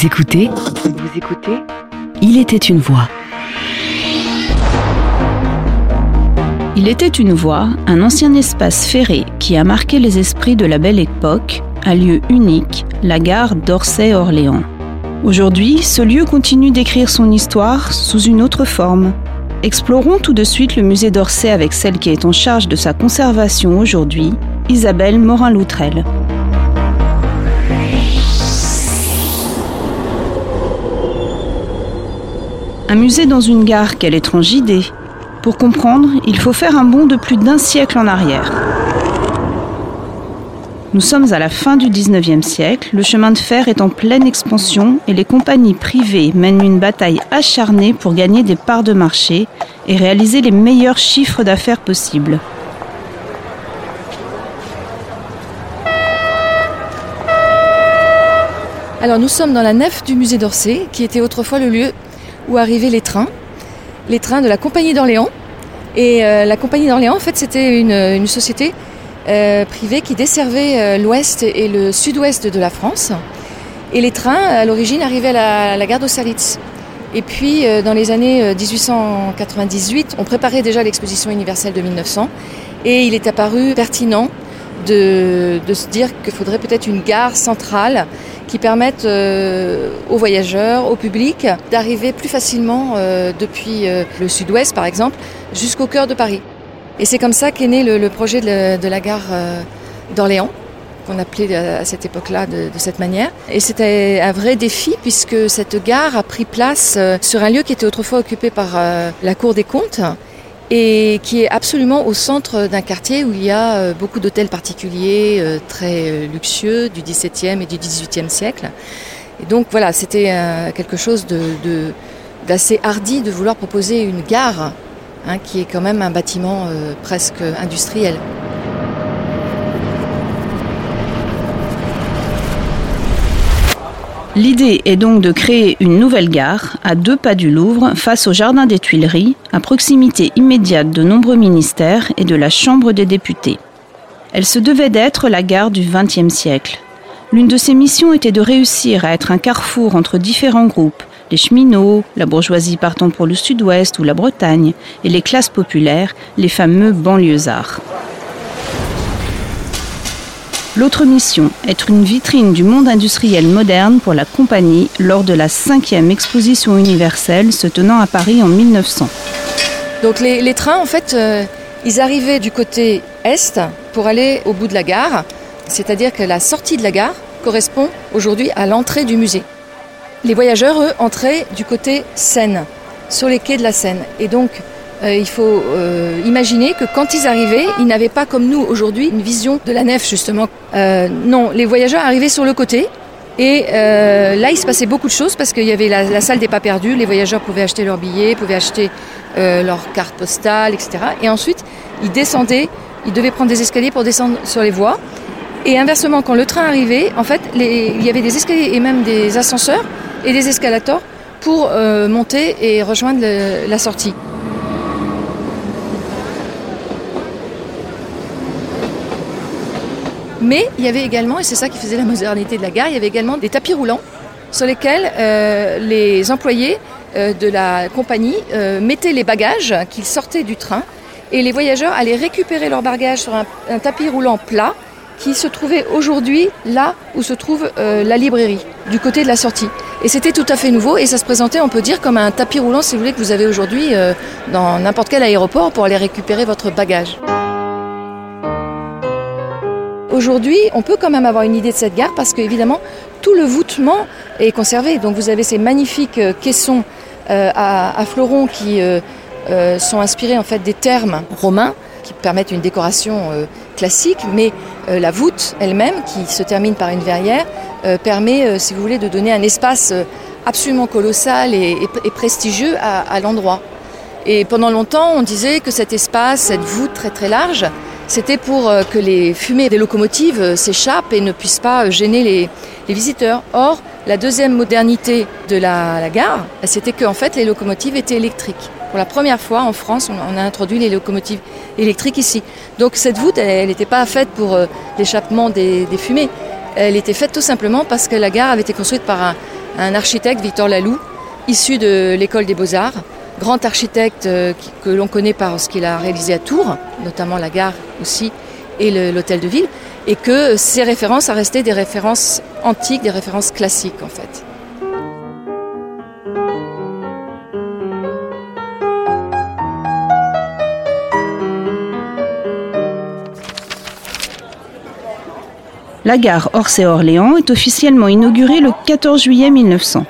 Vous écoutez Vous écoutez Il était une voix. Il était une voie, un ancien espace ferré qui a marqué les esprits de la belle époque, un lieu unique, la gare d'Orsay-Orléans. Aujourd'hui, ce lieu continue d'écrire son histoire sous une autre forme. Explorons tout de suite le musée d'Orsay avec celle qui est en charge de sa conservation aujourd'hui, Isabelle Morin-Loutrel. Un musée dans une gare, quelle étrange idée Pour comprendre, il faut faire un bond de plus d'un siècle en arrière. Nous sommes à la fin du 19e siècle, le chemin de fer est en pleine expansion et les compagnies privées mènent une bataille acharnée pour gagner des parts de marché et réaliser les meilleurs chiffres d'affaires possibles. Alors nous sommes dans la nef du musée d'Orsay, qui était autrefois le lieu où arrivaient les trains, les trains de la Compagnie d'Orléans. Et euh, la Compagnie d'Orléans, en fait, c'était une, société euh, privée qui desservait euh, l'ouest et le sud-ouest de la France. Et les trains, à l'origine, arrivaient à la, gare d'Austerlitz. Et puis, dans les années 1898, on préparait déjà l'exposition universelle de 1900. Et il est apparu pertinent de, se dire qu'il faudrait peut-être une gare centrale qui permettent euh, aux voyageurs, au public, d'arriver plus facilement euh, depuis euh, le sud-ouest, par exemple, jusqu'au cœur de Paris. Et c'est comme ça qu'est né le, projet de, la gare d'Orléans qu'on appelait à cette époque-là de, cette manière. Et c'était un vrai défi puisque cette gare a pris place sur un lieu qui était autrefois occupé par la Cour des comptes et qui est absolument au centre d'un quartier où il y a euh, beaucoup d'hôtels particuliers euh, très euh, luxueux du XVIIe et du XVIIIe siècle. Et donc voilà, c'était quelque chose d'assez hardi de vouloir proposer une gare, hein, qui est quand même un bâtiment presque industriel. L'idée est donc de créer une nouvelle gare à deux pas du Louvre, face au Jardin des Tuileries, à proximité immédiate de nombreux ministères et de la Chambre des députés. Elle se devait d'être la gare du XXe siècle. L'une de ses missions était de réussir à être un carrefour entre différents groupes, les cheminots, la bourgeoisie partant pour le sud-ouest ou la Bretagne, et les classes populaires, les fameux banlieusards. L'autre mission, être une vitrine du monde industriel moderne pour la compagnie lors de la cinquième exposition universelle se tenant à Paris en 1900. Donc les, trains, en fait, euh, ils arrivaient du côté est pour aller au bout de la gare, c'est-à-dire que la sortie de la gare correspond aujourd'hui à l'entrée du musée. Les voyageurs, eux, entraient du côté Seine, sur les quais de la Seine. Et donc, euh, il faut euh, imaginer que quand ils arrivaient, ils n'avaient pas comme nous aujourd'hui une vision de la nef justement. Euh, non, les voyageurs arrivaient sur le côté. Et là, il se passait beaucoup de choses parce qu'il y avait la, salle des pas perdus. Les voyageurs pouvaient acheter leurs billets, pouvaient acheter leurs cartes postales, etc. Et ensuite, ils descendaient. Ils devaient prendre des escaliers pour descendre sur les voies. Et inversement, quand le train arrivait, en fait, il y avait des escaliers et même des ascenseurs et des escalators pour monter et rejoindre la sortie. Mais il y avait également, et c'est ça qui faisait la modernité de la gare, il y avait également des tapis roulants sur lesquels euh, les employés euh, de la compagnie euh, mettaient les bagages qu'ils sortaient du train et les voyageurs allaient récupérer leurs bagages sur un, tapis roulant plat qui se trouvait aujourd'hui là où se trouve la librairie, du côté de la sortie. Et c'était tout à fait nouveau et ça se présentait, on peut dire, comme un tapis roulant, si vous voulez, que vous avez aujourd'hui dans n'importe quel aéroport pour aller récupérer votre bagage. Aujourd'hui, on peut quand même avoir une idée de cette gare parce qu'évidemment, tout le voûtement est conservé. Donc vous avez ces magnifiques euh, caissons euh, à, fleurons qui euh, sont inspirés en fait des termes romains qui permettent une décoration classique, mais la voûte elle-même, qui se termine par une verrière, permet, si vous voulez, de donner un espace absolument colossal et, prestigieux à l'endroit. Et pendant longtemps, on disait que cet espace, cette voûte très très large, c'était pour euh, que les fumées des locomotives euh, s'échappent et ne puissent pas euh, gêner les, visiteurs. Or, la deuxième modernité de la, gare, c'était qu'en fait les locomotives étaient électriques. Pour la première fois en France, on, a introduit les locomotives électriques ici. Donc cette voûte, elle n'était pas faite pour l'échappement des, fumées. Elle était faite tout simplement parce que la gare avait été construite par un architecte, Victor Laloux, issu de l'école des beaux-arts, grand architecte euh, que l'on connaît par ce qu'il a réalisé à Tours, notamment la gare aussi et l'hôtel de ville, et que ces références a resté des références antiques, des références classiques en fait. La gare Orsay-Orléans est officiellement inaugurée le 14 juillet 1900.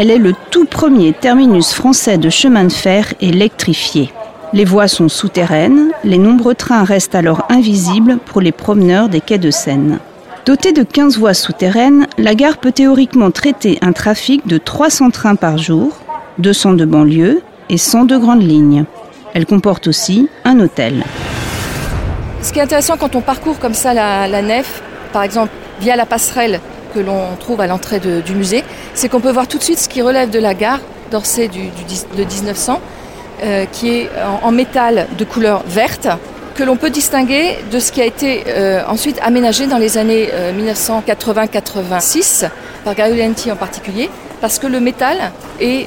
Elle est le tout premier terminus français de chemin de fer électrifié. Les voies sont souterraines, les nombreux trains restent alors invisibles pour les promeneurs des quais de Seine. Dotée de 15 voies souterraines, la gare peut théoriquement traiter un trafic de 300 trains par jour, 200 de banlieue et 100 de grandes lignes. Elle comporte aussi un hôtel. Ce qui est intéressant quand on parcourt comme ça la, la nef, par exemple via la passerelle que l'on trouve à l'entrée du musée, c'est qu'on peut voir tout de suite ce qui relève de la gare d'Orsay de 1900, euh, qui est en, métal de couleur verte, que l'on peut distinguer de ce qui a été euh, ensuite aménagé dans les années 1980-86, euh, par Gariolenti en particulier, parce que le métal est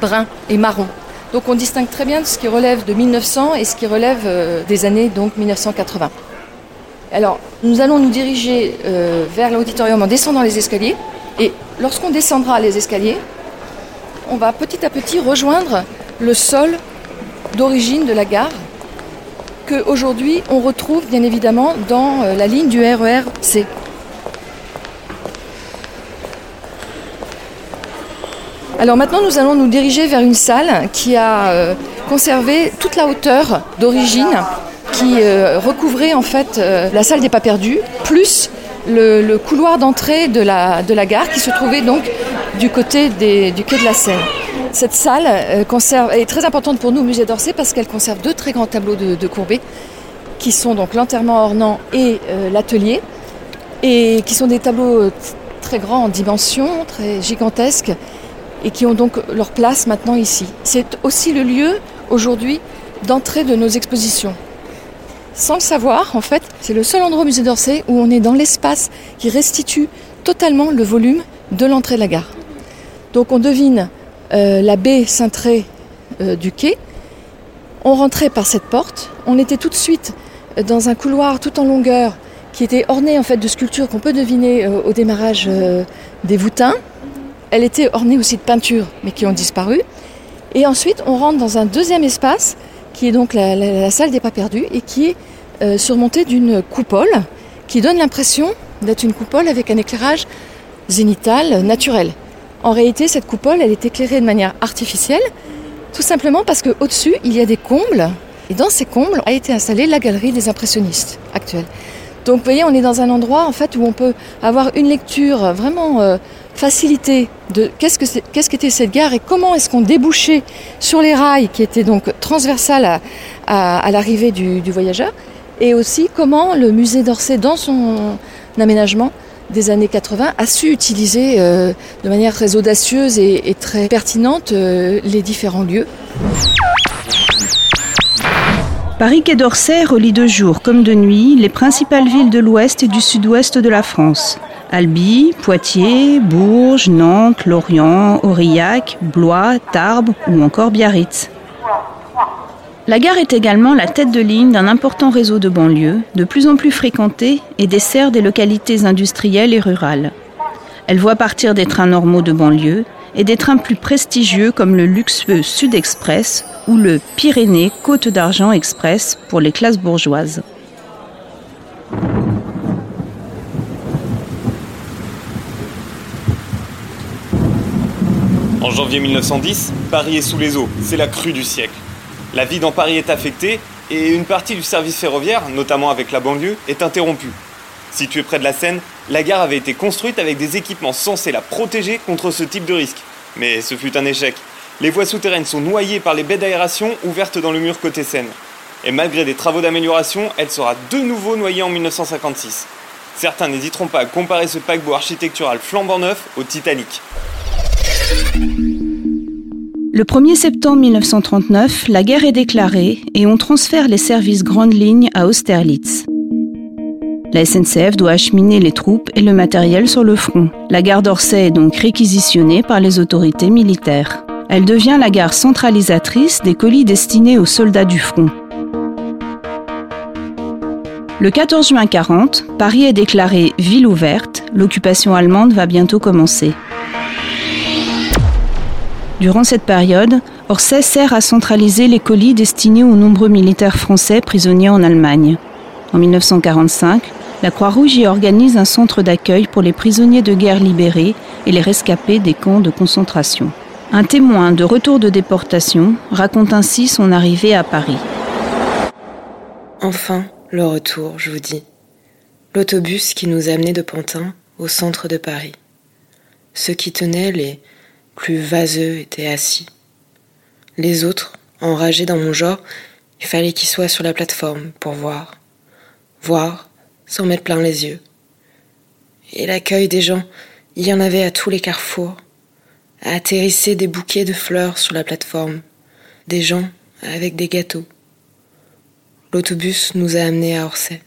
brun et marron. Donc on distingue très bien ce qui relève de 1900 et ce qui relève des années donc 1980. Alors, nous allons nous diriger vers l'auditorium en descendant les escaliers. Et lorsqu'on descendra les escaliers, on va petit à petit rejoindre le sol d'origine de la gare que aujourd'hui on retrouve bien évidemment dans euh, la ligne du RER C. Alors maintenant nous allons nous diriger vers une salle qui a euh, conservé toute la hauteur d'origine qui euh, recouvrait en fait la salle des pas perdus, plus le, couloir d'entrée de la, gare qui se trouvait donc du côté du quai de la Seine. Cette salle euh, conserve, est très importante pour nous au musée d'Orsay parce qu'elle conserve deux très grands tableaux de, Courbet qui sont donc l'enterrement ornant et l'atelier et qui sont des tableaux très grands en dimension, très gigantesques et qui ont donc leur place maintenant ici. C'est aussi le lieu aujourd'hui d'entrée de nos expositions. Sans le savoir, en fait, c'est le seul endroit au musée d'Orsay où on est dans l'espace qui restitue totalement le volume de l'entrée de la gare. Donc on devine euh, la baie cintrée euh, du quai. On rentrait par cette porte. On était tout de suite euh, dans un couloir tout en longueur qui était orné en fait de sculptures qu'on peut deviner au démarrage des voûtins. Elle était ornée aussi de peintures, mais qui ont disparu. Et ensuite, on rentre dans un deuxième espace qui est donc la, salle des pas perdus et qui est euh, surmontée d'une coupole qui donne l'impression d'être une coupole avec un éclairage zénital naturel. En réalité, cette coupole, elle est éclairée de manière artificielle, tout simplement parce qu'au-dessus, il y a des combles, et dans ces combles a été installée la galerie des impressionnistes actuels. Donc vous voyez, on est dans un endroit en fait où on peut avoir une lecture vraiment euh, facilitée de qu'est-ce que qu'est-ce qu'était cette gare et comment est-ce qu'on débouchait sur les rails qui étaient donc transversales à, l'arrivée du, voyageur et aussi comment le musée d'Orsay dans son aménagement des années 80 a su utiliser euh, de manière très audacieuse et, très pertinente euh, les différents lieux. Paris Quai d'Orsay relie de jour comme de nuit les principales villes de l'ouest et du sud-ouest de la France. Albi, Poitiers, Bourges, Nantes, Lorient, Aurillac, Blois, Tarbes ou encore Biarritz. La gare est également la tête de ligne d'un important réseau de banlieues, de plus en plus fréquenté et dessert des localités industrielles et rurales. Elle voit partir des trains normaux de banlieue et des trains plus prestigieux comme le luxueux Sud Express ou le Pyrénées Côte d'Argent Express pour les classes bourgeoises. En janvier 1910, Paris est sous les eaux, c'est la crue du siècle. La vie dans Paris est affectée et une partie du service ferroviaire, notamment avec la banlieue, est interrompue. Située près de la Seine, la gare avait été construite avec des équipements censés la protéger contre ce type de risque. Mais ce fut un échec. Les voies souterraines sont noyées par les baies d'aération ouvertes dans le mur côté Seine. Et malgré des travaux d'amélioration, elle sera de nouveau noyée en 1956. Certains n'hésiteront pas à comparer ce paquebot architectural flambant neuf au Titanic. Le 1er septembre 1939, la guerre est déclarée et on transfère les services grandes lignes à Austerlitz. La SNCF doit acheminer les troupes et le matériel sur le front. La gare d'Orsay est donc réquisitionnée par les autorités militaires. Elle devient la gare centralisatrice des colis destinés aux soldats du front. Le 14 juin 40, Paris est déclarée ville ouverte. L'occupation allemande va bientôt commencer. Durant cette période, Orsay sert à centraliser les colis destinés aux nombreux militaires français prisonniers en Allemagne. En 1945, la Croix-Rouge y organise un centre d'accueil pour les prisonniers de guerre libérés et les rescapés des camps de concentration. Un témoin de retour de déportation raconte ainsi son arrivée à Paris. Enfin, le retour, je vous dis. L'autobus qui nous amenait de Pantin au centre de Paris. Ceux qui tenaient les plus vaseux étaient assis. Les autres, enragés dans mon genre, il fallait qu'ils soient sur la plateforme pour voir. Voir sans mettre plein les yeux. Et l'accueil des gens, il y en avait à tous les carrefours. À des bouquets de fleurs sur la plateforme. Des gens avec des gâteaux. L'autobus nous a amenés à Orsay.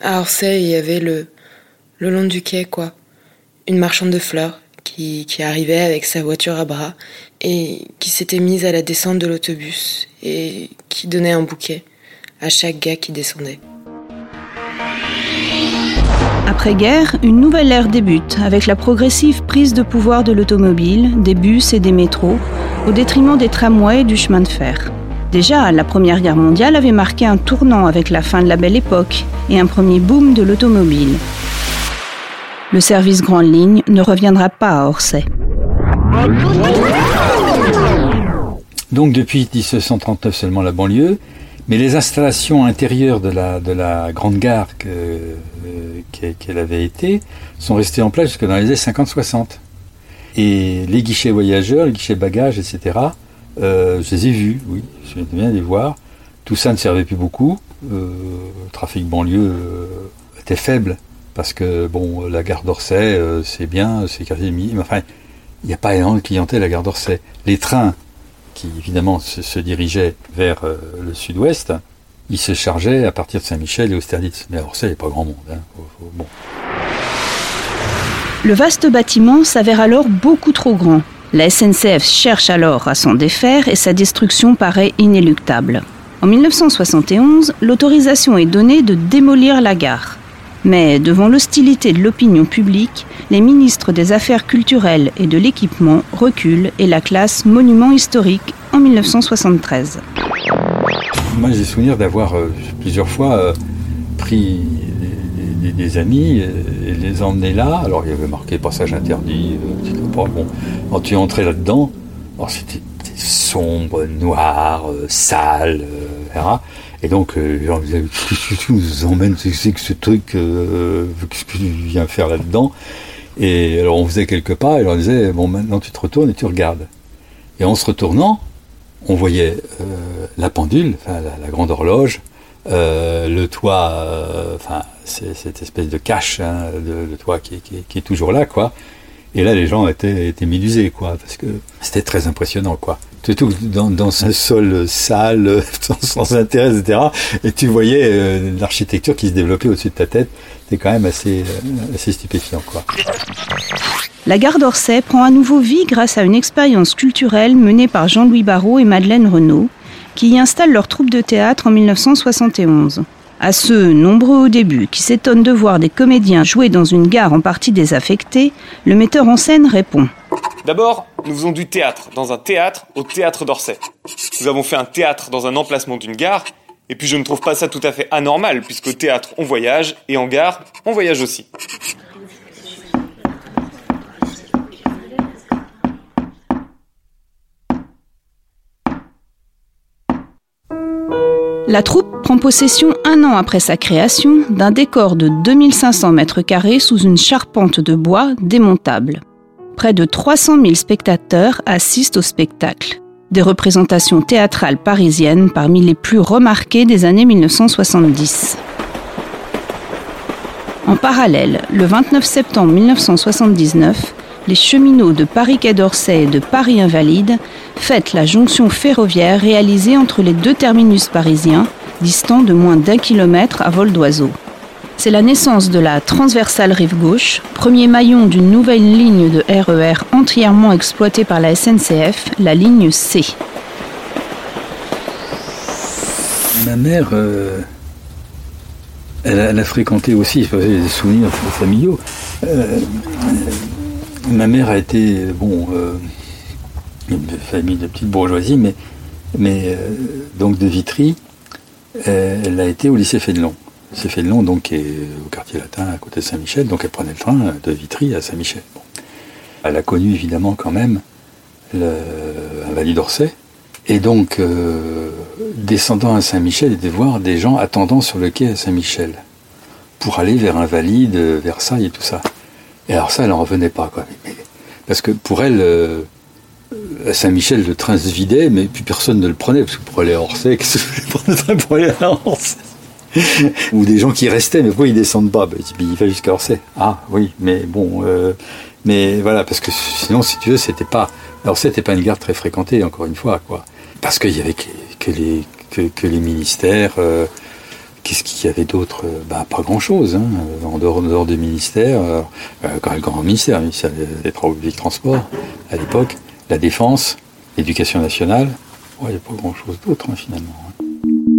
À Orsay, il y avait le, le long du quai, quoi. Une marchande de fleurs qui, arrivait avec sa voiture à bras et qui s'était mise à la descente de l'autobus et qui donnait un bouquet à chaque gars qui descendait. Après-guerre, une nouvelle ère débute avec la progressive prise de pouvoir de l'automobile, des bus et des métros, au détriment des tramways et du chemin de fer. Déjà, la Première Guerre mondiale avait marqué un tournant avec la fin de la Belle Époque et un premier boom de l'automobile. Le service grande ligne ne reviendra pas à Orsay. Donc depuis 1739 seulement la banlieue, mais les installations intérieures de la, de la grande gare euh, qu'elle avait été sont restées en place jusque dans les années 50-60. Et les guichets voyageurs, les guichets bagages, etc., euh, je les ai vus, oui, je viens bien les voir. Tout ça ne servait plus beaucoup. Euh, le trafic banlieue était faible parce que bon, la gare d'Orsay, c'est bien, c'est quartier mais enfin, il n'y a pas énormément clientèle à la gare d'Orsay. Les trains qui évidemment se, dirigeaient vers le sud-ouest, ils se chargeaient à partir de Saint-Michel et Austerlitz. Mais à Orsay, il n'y a pas grand monde. Hein. Le vaste bâtiment s'avère alors beaucoup trop grand. La SNCF cherche alors à s'en défaire et sa destruction paraît inéluctable. En 1971, l'autorisation est donnée de démolir la gare. Mais devant l'hostilité de l'opinion publique, les ministres des Affaires culturelles et de l'équipement reculent et la classent monument historique en 1973. Moi j'ai souvenir d'avoir euh, plusieurs fois euh, pris des, amis et, les emmener là. Alors il y avait marqué passage interdit, euh, pas bon. Quand tu entrais là-dedans, c'était sombre, noir, euh, sale, euh, etc. Et donc, tu nous emmènes, c'est que ce truc, qu'est-ce que tu viens faire là-dedans? Et alors on faisait quelques pas et on disait, bon maintenant tu te retournes et tu regardes. Et en se retournant, on voyait la pendule, la, grande horloge, le toit, enfin cette espèce de cache hein, de, toit qui, qui, est toujours là, quoi. Et là, les gens étaient, étaient médusés, quoi, parce que c'était très impressionnant, quoi. Dans, un sol sale, sans, intérêt, etc. Et tu voyais euh, l'architecture qui se développait au-dessus de ta tête. C'était quand même assez, euh, stupéfiant. La gare d'Orsay prend à nouveau vie grâce à une expérience culturelle menée par Jean-Louis Barrault et Madeleine Renaud, qui y installent leur troupe de théâtre en 1971. À ceux, nombreux au début, qui s'étonnent de voir des comédiens jouer dans une gare en partie désaffectée, le metteur en scène répond. D'abord, nous faisons du théâtre, dans un théâtre au théâtre d'Orsay. Nous avons fait un théâtre dans un emplacement d'une gare, et puis je ne trouve pas ça tout à fait anormal, puisqu'au théâtre on voyage, et en gare on voyage aussi. La troupe prend possession un an après sa création d'un décor de 2500 mètres carrés sous une charpente de bois démontable. Près de 300 000 spectateurs assistent au spectacle. Des représentations théâtrales parisiennes parmi les plus remarquées des années 1970. En parallèle, le 29 septembre 1979, les cheminots de Paris-Quai d'Orsay et de Paris Invalide fêtent la jonction ferroviaire réalisée entre les deux terminus parisiens, distants de moins d'un kilomètre à vol d'oiseau. C'est la naissance de la transversale rive gauche, premier maillon d'une nouvelle ligne de RER e entièrement exploitée par la SNCF, la ligne C. Ma mère, euh, elle, a, fréquenté aussi, des souvenirs familiaux. Euh, ma mère a été, bon, euh, une famille de petite bourgeoisie, mais, mais donc de Vitry. Elle a été au lycée Fénelon. Fénelon, donc, est au quartier latin, à côté de Saint-Michel. Donc, elle prenait le train de Vitry à Saint-Michel. Elle a connu évidemment quand même le, un d'Orsay. Et donc, descendant à Saint-Michel, de voir des gens attendant sur le quai à Saint-Michel pour aller vers Invalide, Versailles et tout ça. Et alors ça, elle n'en revenait pas. Quoi. parce que pour elle, euh, à Saint-Michel, le train se vidait, mais puis personne ne le prenait, parce que pour aller à Orsay, qu'est-ce que le train pour aller à Orsay? Ou des gens qui restaient, mais pourquoi ils descendent pas? Ben, Il va jusqu'à Orsay. Ah oui, mais bon... Euh, mais voilà, parce que sinon, si tu veux, c'était pas... Orsay n'était pas une gare très fréquentée, encore une fois, quoi. Parce qu'il y avait que les, que, les ministères. Euh, qu'est-ce qu'il y avait d'autre? Euh, bah, Pas grand-chose. Hein, en, dehors, des ministères, euh, quand le grand ministère, le ministère des publics transports à l'époque, la défense, l'éducation nationale, il n'y a pas grand-chose d'autre hein, finalement.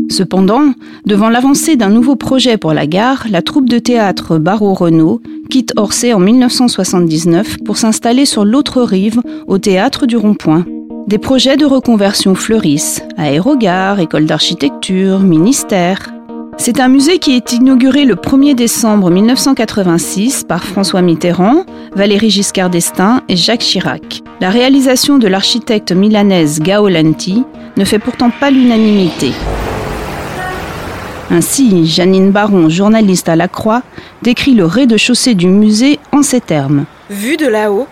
Cependant, devant l'avancée d'un nouveau projet pour la gare, la troupe de théâtre Barreau-Renault quitte Orsay en 1979 pour s'installer sur l'autre rive, au théâtre du Rond-Point. Des projets de reconversion fleurissent, aérogare, école d'architecture, ministère. C'est un musée qui est inauguré le 1er décembre 1986 par François Mitterrand, Valéry Giscard d'Estaing et Jacques Chirac. La réalisation de l'architecte milanaise Gaolanti ne fait pourtant pas l'unanimité. Ainsi, Janine Baron, journaliste à La Croix, décrit le rez-de-chaussée du musée en ces termes. Vu de là-haut,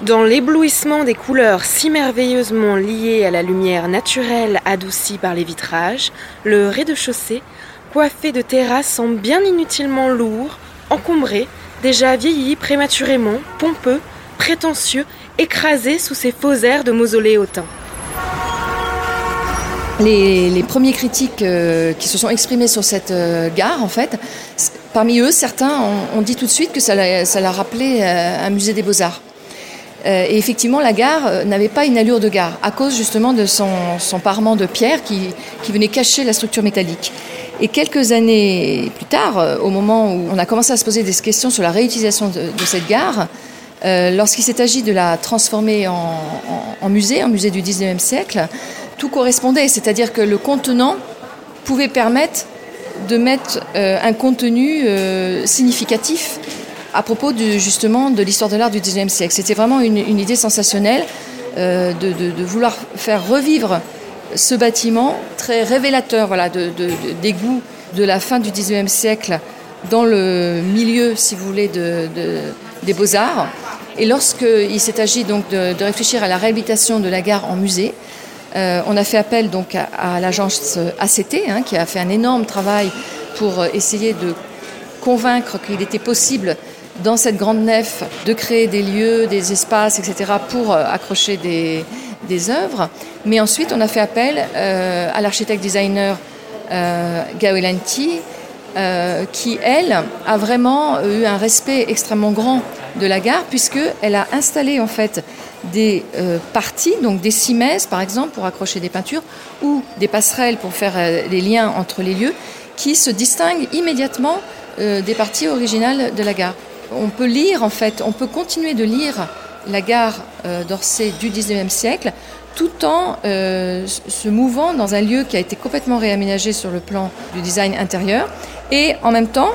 dans l'éblouissement des couleurs si merveilleusement liées à la lumière naturelle adoucie par les vitrages, le rez-de-chaussée, coiffé de terrasses, semble bien inutilement lourd, encombré, déjà vieilli prématurément, pompeux, prétentieux, écrasé sous ces faux airs de mausolée hautain. Les, premiers critiques euh, qui se sont exprimés sur cette euh, gare, en fait, parmi eux, certains ont, dit tout de suite que ça, l'a rappelé euh, un musée des beaux-arts. Et effectivement, la gare n'avait pas une allure de gare, à cause justement de son, parement de pierre qui, venait cacher la structure métallique. Et quelques années plus tard, au moment où on a commencé à se poser des questions sur la réutilisation de, cette gare, lorsqu'il s'est agi de la transformer en, musée, en musée du 19e siècle, tout correspondait, c'est-à-dire que le contenant pouvait permettre de mettre un contenu significatif à propos de, justement de l'histoire de l'art du XIXe siècle. C'était vraiment une, idée sensationnelle euh, de, vouloir faire revivre ce bâtiment très révélateur voilà, de, des goûts de la fin du XIXe siècle dans le milieu, si vous voulez, des beaux-arts. Et lorsqu'il s'est agi donc de, réfléchir à la réhabilitation de la gare en musée, euh, on a fait appel donc à, l'agence ACT, hein, qui a fait un énorme travail pour essayer de convaincre qu'il était possible dans cette grande nef de créer des lieux, des espaces, etc. pour euh, accrocher des, œuvres. Mais ensuite, on a fait appel euh, à l'architecte designer euh, Gaolanti, euh, qui, elle, a vraiment eu un respect extrêmement grand de la gare, puisqu'elle a installé en fait des parties, donc des cimaises par exemple pour accrocher des peintures, ou des passerelles pour faire les liens entre les lieux, qui se distinguent immédiatement des parties originales de la gare on peut lire, en fait, on peut continuer de lire la gare euh, d'Orsay du 19e siècle tout en euh, se mouvant dans un lieu qui a été complètement réaménagé sur le plan du design intérieur. Et en même temps,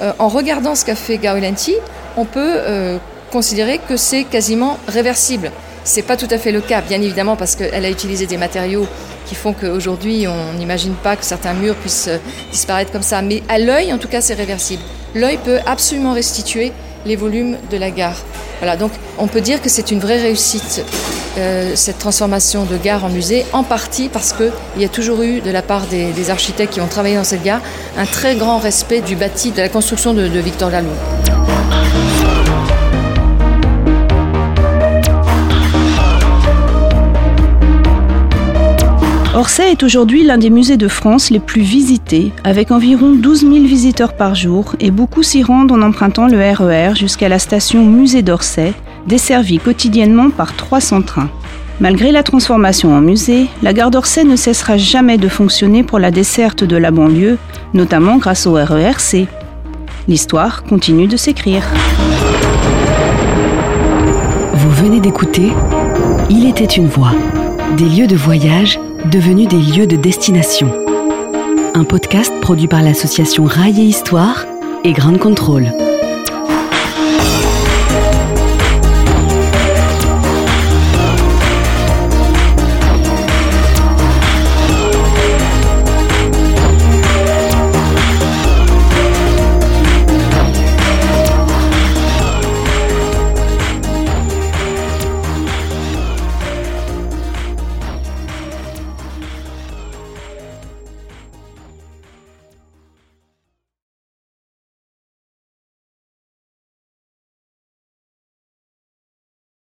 euh, en regardant ce qu'a fait Gaolanti, on peut considérer que c'est quasiment réversible. C'est pas tout à fait le cas, bien évidemment, parce qu'elle a utilisé des matériaux qui font qu'aujourd'hui, on n'imagine pas que certains murs puissent disparaître comme ça. Mais à l'œil, en tout cas, c'est réversible l'œil peut absolument restituer les volumes de la gare. Voilà, donc on peut dire que c'est une vraie réussite, euh, cette transformation de gare en musée, en partie parce qu'il y a toujours eu, de la part des, architectes qui ont travaillé dans cette gare, un très grand respect du bâti, de la construction de, de Victor Laloux. Orsay est aujourd'hui l'un des musées de France les plus visités, avec environ 12 000 visiteurs par jour, et beaucoup s'y rendent en empruntant le RER e jusqu'à la station Musée d'Orsay, desservie quotidiennement par 300 trains. Malgré la transformation en musée, la gare d'Orsay ne cessera jamais de fonctionner pour la desserte de la banlieue, notamment grâce au RERC. L'histoire continue de s'écrire. Vous venez d'écouter Il était une voix. Des lieux de voyage devenus des lieux de destination. Un podcast produit par l'association Rail et Histoire et Grande Contrôle.